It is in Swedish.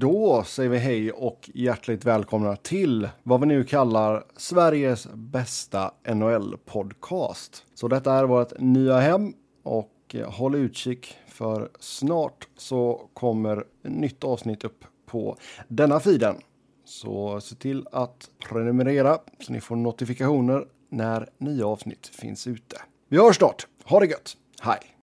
Då säger vi hej och hjärtligt välkomna till vad vi nu kallar Sveriges bästa NHL-podcast. Så detta är vårt nya hem och eh, håll utkik för snart så kommer ett nytt avsnitt upp på denna feeden. Så se till att prenumerera så ni får notifikationer när nya avsnitt finns ute. Vi hörs snart. Ha det gött. Hej!